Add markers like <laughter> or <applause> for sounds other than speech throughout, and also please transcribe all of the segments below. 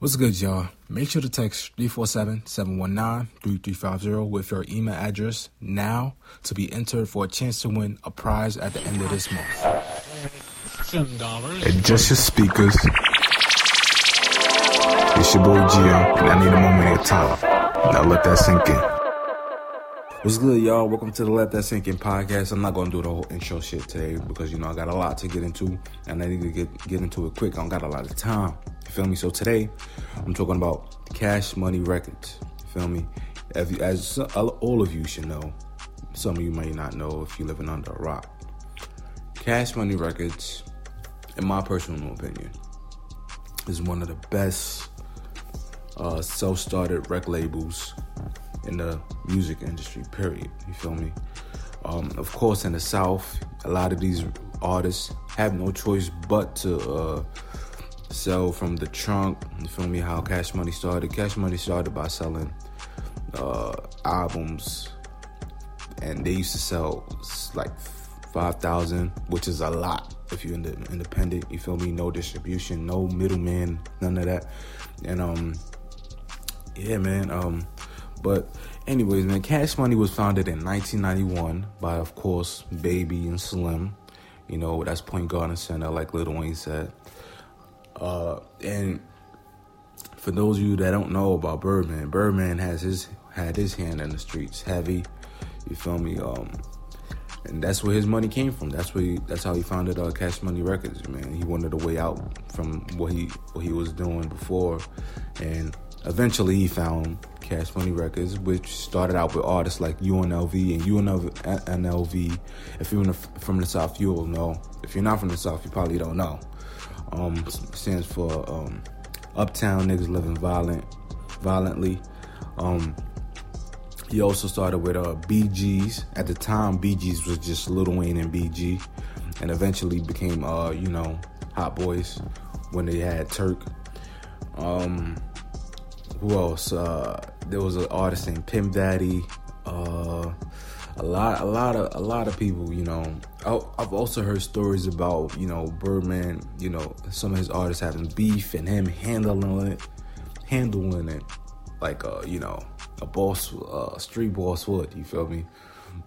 What's good, y'all? Make sure to text 347-719-3350 with your email address now to be entered for a chance to win a prize at the end of this month. Seven dollars. Adjust your speakers. It's your boy Gio, and I need a moment of your time. Now let that sink in. What's good, y'all? Welcome to the Let That Sink In podcast. I'm not gonna do the whole intro shit today because you know I got a lot to get into, and I need to get get into it quick. I don't got a lot of time. You feel me? So today, I'm talking about Cash Money Records. You feel me? As, as all of you should know, some of you may not know if you're living under a rock. Cash Money Records, in my personal opinion, is one of the best uh, self-started rec labels in the music industry. Period. You feel me? Um, of course, in the South, a lot of these artists have no choice but to uh, sell from the trunk. You feel me? How Cash Money started. Cash Money started by selling uh, albums, and they used to sell like five thousand, which is a lot if you're in the independent. You feel me? No distribution, no middleman, none of that. And um, yeah, man. Um, but anyways, man, Cash Money was founded in 1991 by, of course, Baby and Slim. You know, that's point guard and center, like Lil Wayne said. Uh, and for those of you that don't know about Birdman, Birdman has his had his hand in the streets heavy. You feel me? Um, and that's where his money came from. That's where he, that's how he founded uh, Cash Money Records. Man, he wanted a way out from what he what he was doing before, and eventually he found Cash Money Records, which started out with artists like UNLV and UNLV. If you're from the South, you'll know. If you're not from the South, you probably don't know. Um, stands for um, Uptown Niggas Living Violent, Violently. Um, he also started with uh, BGs. At the time, BGs was just Lil Wayne and BG, and eventually became, uh, you know, Hot Boys when they had Turk. Um, who else? Uh, there was an artist named Pimp Daddy. Uh, a lot, a lot of, a lot of people. You know, I've also heard stories about you know Birdman. You know, some of his artists having beef and him handling it, handling it like a you know a boss, uh, street boss would. You feel me?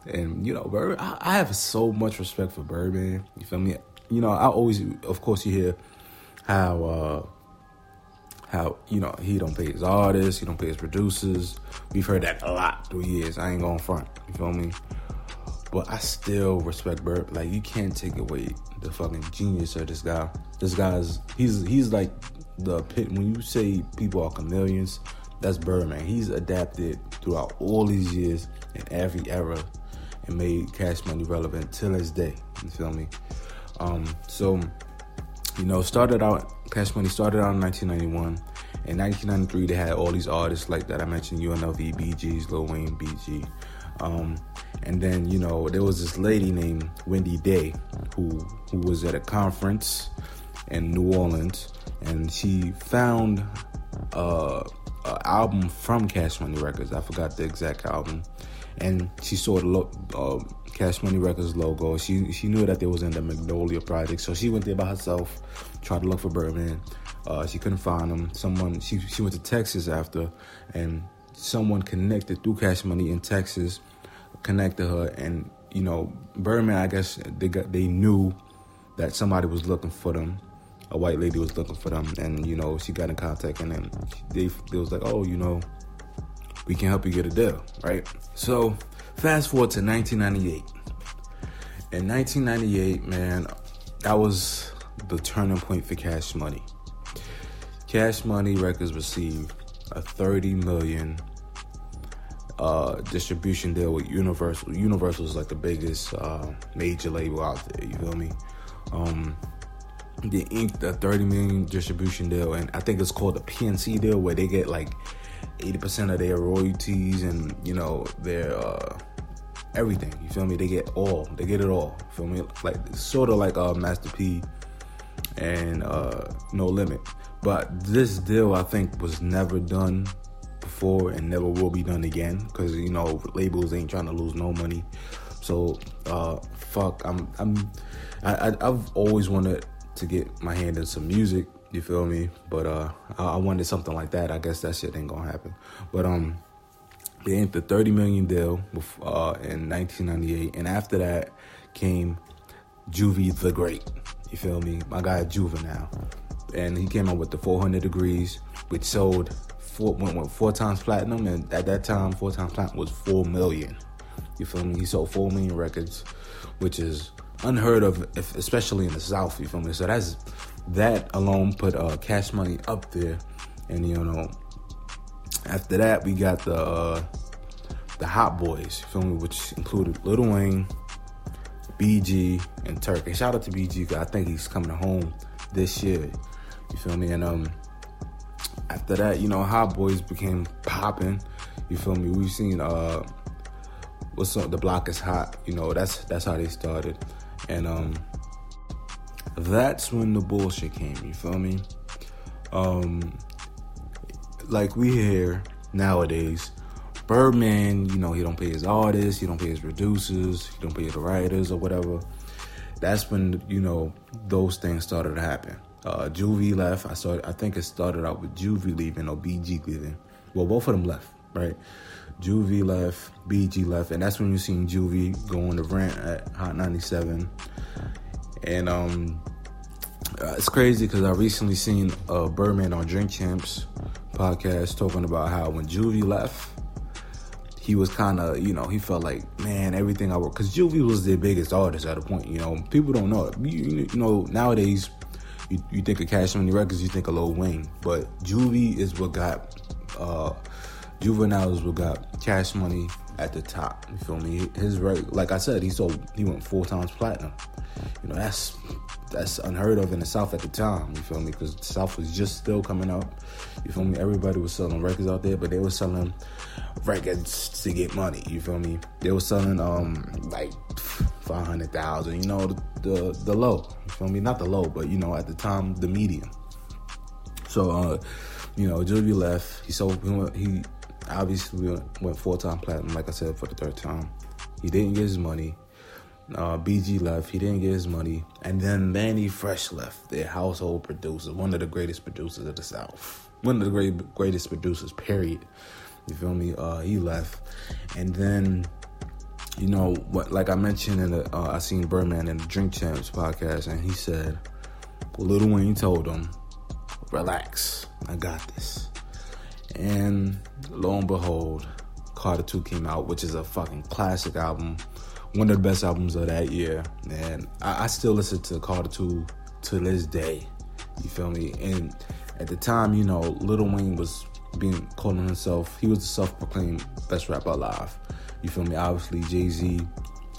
And you know, Bird, I, I have so much respect for Birdman. You feel me? You know, I always, of course, you hear how. Uh, how you know he don't pay his artists, he don't pay his producers. We've heard that a lot through years. I ain't going front. You feel me? But I still respect Bird. Like you can't take away the fucking genius of this guy. This guy's he's he's like the pit. When you say people are chameleons, that's Birdman. He's adapted throughout all these years in every era and made Cash Money relevant till this day. You feel me? Um, so you know, started out Cash Money started out in 1991. In 1993, they had all these artists like that I mentioned, UNLV, BGs, Lil Wayne, BG. Um, and then you know there was this lady named Wendy Day who who was at a conference in New Orleans, and she found uh, an album from Cash Money Records. I forgot the exact album, and she saw the uh, Cash Money Records logo. She she knew that they was in the Magnolia Project, so she went there by herself, tried to look for Birdman. Uh, she couldn't find him. Someone she she went to Texas after, and someone connected through Cash Money in Texas, connected her, and you know Birdman. I guess they got they knew that somebody was looking for them. A white lady was looking for them, and you know she got in contact, and then they they was like, oh, you know, we can help you get a deal, right? So fast forward to 1998. In 1998, man, that was the turning point for Cash Money. Cash Money Records received a 30 million uh, distribution deal with Universal. Universal is like the biggest uh, major label out there. You feel me? Um, they inked a 30 million distribution deal, and I think it's called the PNC deal, where they get like 80% of their royalties and you know their uh, everything. You feel me? They get all. They get it all. Feel me? Like sort of like uh, Master P and uh, No Limit. But this deal, I think, was never done before and never will be done again because you know labels ain't trying to lose no money. So uh, fuck, I'm I'm I, I, I've always wanted to get my hand in some music. You feel me? But uh, I, I wanted something like that. I guess that shit ain't gonna happen. But um, they inked the 30 million deal uh, in 1998, and after that came Juvie the Great. You feel me? My guy Juvenile, and he came out with the 400 Degreez, which sold four went, went four times platinum, and at that time, four times platinum was four million. You feel me? He sold four million records, which is unheard of, if, especially in the South. You feel me? So that's that alone put uh, Cash Money up there, and you know, after that we got the uh, the Hot Boys. Feel me? Which included Lil Wayne, BG, and Turk. And shout out to BG, cause I think he's coming home this year. You feel me? And um, after that, you know, Hot Boys became popping. You feel me? We've seen uh, what's up? The block is hot. You know, that's that's how they started, and um, that's when the bullshit came. You feel me? Um, like we hear nowadays, Birdman, you know, he don't pay his artists, he don't pay his producers, he don't pay the writers or whatever. That's when you know those things started to happen. Uh, Juvie left. I started. I think it started out with Juvie leaving or BG leaving. Well, both of them left, right? Juvie left, BG left, and that's when you seen Juvie going to rant at Hot 97. And um, uh, it's crazy because I recently seen uh, Birdman on Drink Champs podcast talking about how when Juvie left, he was kind of, you know, he felt like, man, everything I work, because Juvie was the biggest artist at a point, you know. People don't know it. You, you know, nowadays, you, you, think of Cash Money Records, you think of Lil Wayne, but Juvie is what got, uh, Juvenile is what got Cash Money at the top. You feel me? His right, like I said, he sold, he went four times platinum. You know, that's that's unheard of in the South at the time. You feel me? Because the South was just still coming up. You feel me? Everybody was selling records out there, but they were selling records to get money. You feel me? They were selling um like five hundred thousand. You know the, the, the low. You feel me? Not the low, but you know at the time the medium. So uh, you know, Juvie left. He sold. He obviously we went full time platinum, like I said for the third time. He didn't get his money. Uh, BG left. He didn't get his money. And then Mannie Fresh left, their household producer, one of the greatest producers of the South. One of the great, greatest producers, period. You feel me? Uh, he left. And then, you know, what? like I mentioned in the, uh, I seen Birdman in the Drink Champs podcast, and he said, well, Lil Wayne told him, relax, I got this. And lo and behold, Carter 2 came out, which is a fucking classic album one of the best albums of that year, and I, I still listen to Carter Two to this day. You feel me? And at the time, you know, Lil Wayne was being calling himself. He was the self-proclaimed best rapper alive. You feel me? Obviously, Jay Z,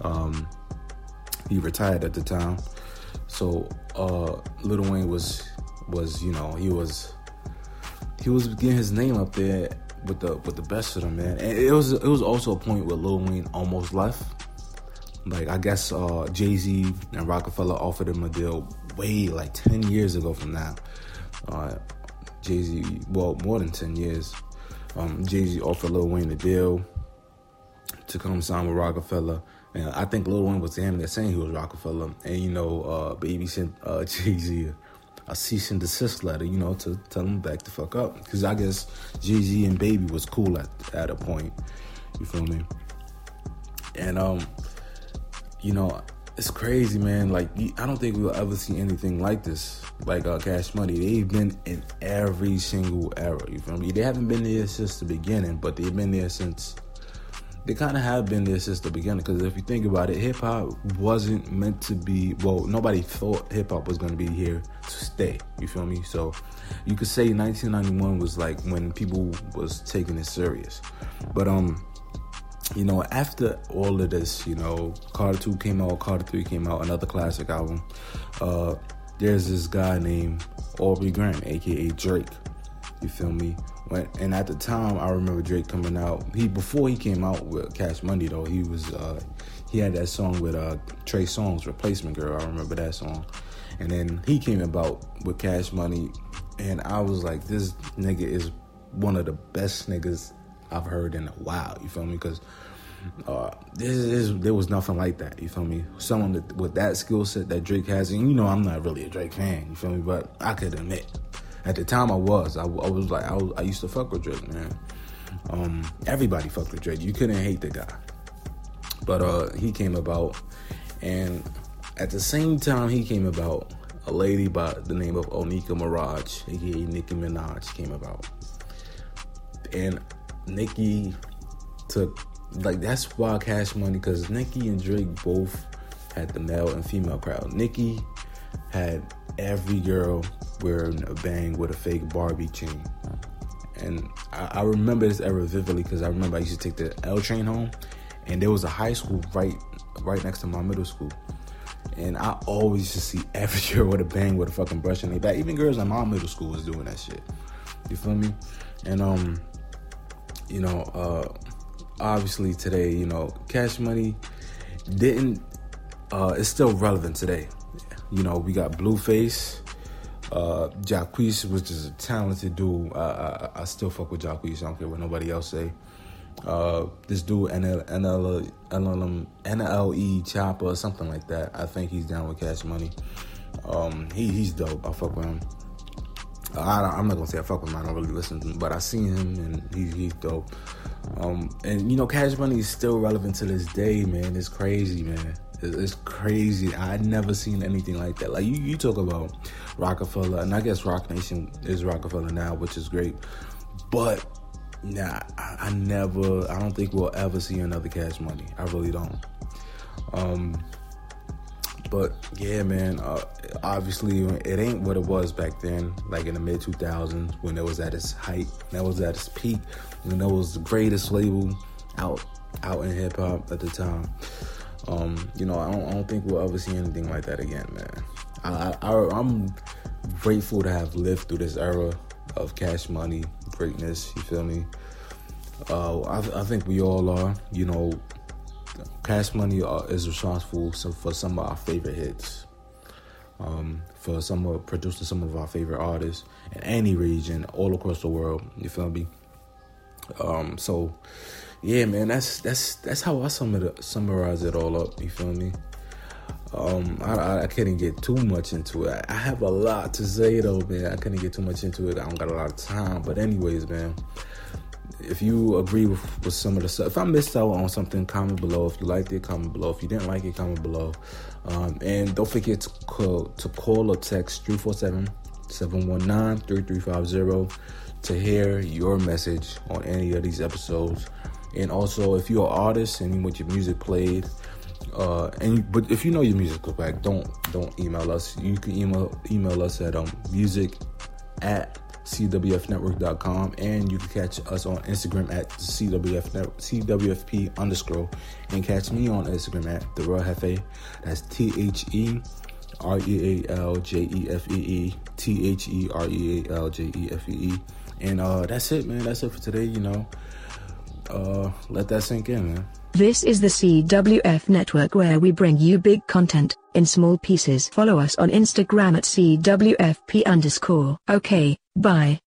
um, he retired at the time, so uh, Lil Wayne was was you know he was he was getting his name up there with the with the best of them, man. And it was it was also a point where Lil Wayne almost left like I guess uh, Jay Z and Roc-A-Fella offered him a deal way like ten years ago from now. Uh, Jay Z, well, more than ten years. Um, Jay Z offered Lil Wayne a deal to come sign with Roc-A-Fella. And I think Lil Wayne was damn near saying he was Roc-A-Fella. And you know, uh, Baby uh, <laughs> Jay Z a, cease and desist letter, you know, to tell them back the fuck up. Because I guess Z and Baby was cool at at a point. You feel me? And um, you know, it's crazy, man. Like I don't think we'll ever see anything like this. Like uh, Cash Money, they've been in every single era. You feel me? They haven't been there since the beginning, but they've been there since. They kind of have been there since the beginning. Because if you think about it, hip hop wasn't meant to be. Well, nobody thought hip hop was going to be here to stay. You feel me? So you could say 1991 was like when people was taking it serious. But um you know, after all of this, you know, Carter 2 came out, Carter 3 came out, another classic album. Uh, there's this guy named Aubrey Graham, aka Drake. You feel me? When, and at the time, I remember Drake coming out. He before he came out with Cash Money though, he was uh, he had that song with uh, Trey Songz, Replacement Girl. I remember that song. And then he came about with Cash Money, and I was like, this nigga is one of the best niggas I've heard in a while. You feel me? Because Uh, this is there was nothing like that. You feel me? Someone that, with that skill set that Drake has, and you know I'm not really a Drake fan. You feel me? But I could admit, at the time I was. I, I was like I, was, I used to fuck with Drake, man. Um, everybody fucked with Drake. You couldn't hate the guy. But uh, he came about, and at the same time he came about, a lady by the name of Onika Maraj, aka Nicki Minaj, came about. And Nicki took like that's why Cash Money because Nicki and Drake both had the male and female crowd. Nicki had every girl wearing a bang with a fake Barbie chain. And I, I remember this era vividly because I remember I used to take the L train home, and there was a high school right right next to my middle school. And I always used to see <laughs> every girl with a bang with a fucking brush in their back. Even girls in my middle school was doing that shit. You feel me? And um, you know, uh, obviously today, you know, Cash Money didn't. Uh, it's still relevant today. You know, we got Blueface. Uh, Jacquees was just a talented dude. I, I, I still fuck with Jacquees. I don't care what nobody else say. Uh, this dude NL, NL, NL, NLE Choppa something like that. I think he's down with Cash Money. Um, he he's dope. I fuck with him. I, am not gonna say I fuck with him. I don't really listen to him, but I seen him and he, he's dope. Um, and you know, Cash Money is still relevant to this day, man. It's crazy, man. It's crazy. I never seen anything like that. Like you, you talk about Roc-A-Fella, and I guess Roc Nation is Roc-A-Fella now, which is great. But nah, I, I never. I don't think we'll ever see another Cash Money. I really don't. Um, but yeah, man. Uh, obviously, it ain't what it was back then, like in the mid 2000s when it was at its height, that was at its peak, when it was the greatest label out out in hip hop at the time. Um, you know, I don't, I don't, think we'll ever see anything like that again, man. I, I, I'm grateful to have lived through this era of cash money greatness. You feel me? Uh, I, I, think we all are. You know, Cash Money uh, is responsible for some of our favorite hits. Um, for some of producing some of our favorite artists in any region, all across the world. You feel me? Um, so yeah, man, that's that's that's how I sum it summarize it all up. You feel me? Um, I, I couldn't get too much into it. I have a lot to say though, man. I couldn't get too much into it. I don't got a lot of time. But anyways, man, if you agree with, with some of the stuff, if I missed out on something, comment below. If you liked it, comment below. If you didn't like it, comment below. Um, and don't forget to call, to call or text 347 719 3350 to hear your message on any of these episodes. And also, if you're an artist and you want your music played, uh, and but if you know your music back, don't don't email us. You can email email us at um music at cwfnetwork.com and you can catch us on Instagram at CWF CWFP underscore and catch me on Instagram at the Real Jefe. That's T H E R E A L J E F E E T H E R E A L J E F E E. And uh, that's it, man. That's it for today. You know, uh, let that sink in, man. This is the CWF network where we bring you big content in small pieces. Follow us on Instagram at CWFP underscore. Okay, bye.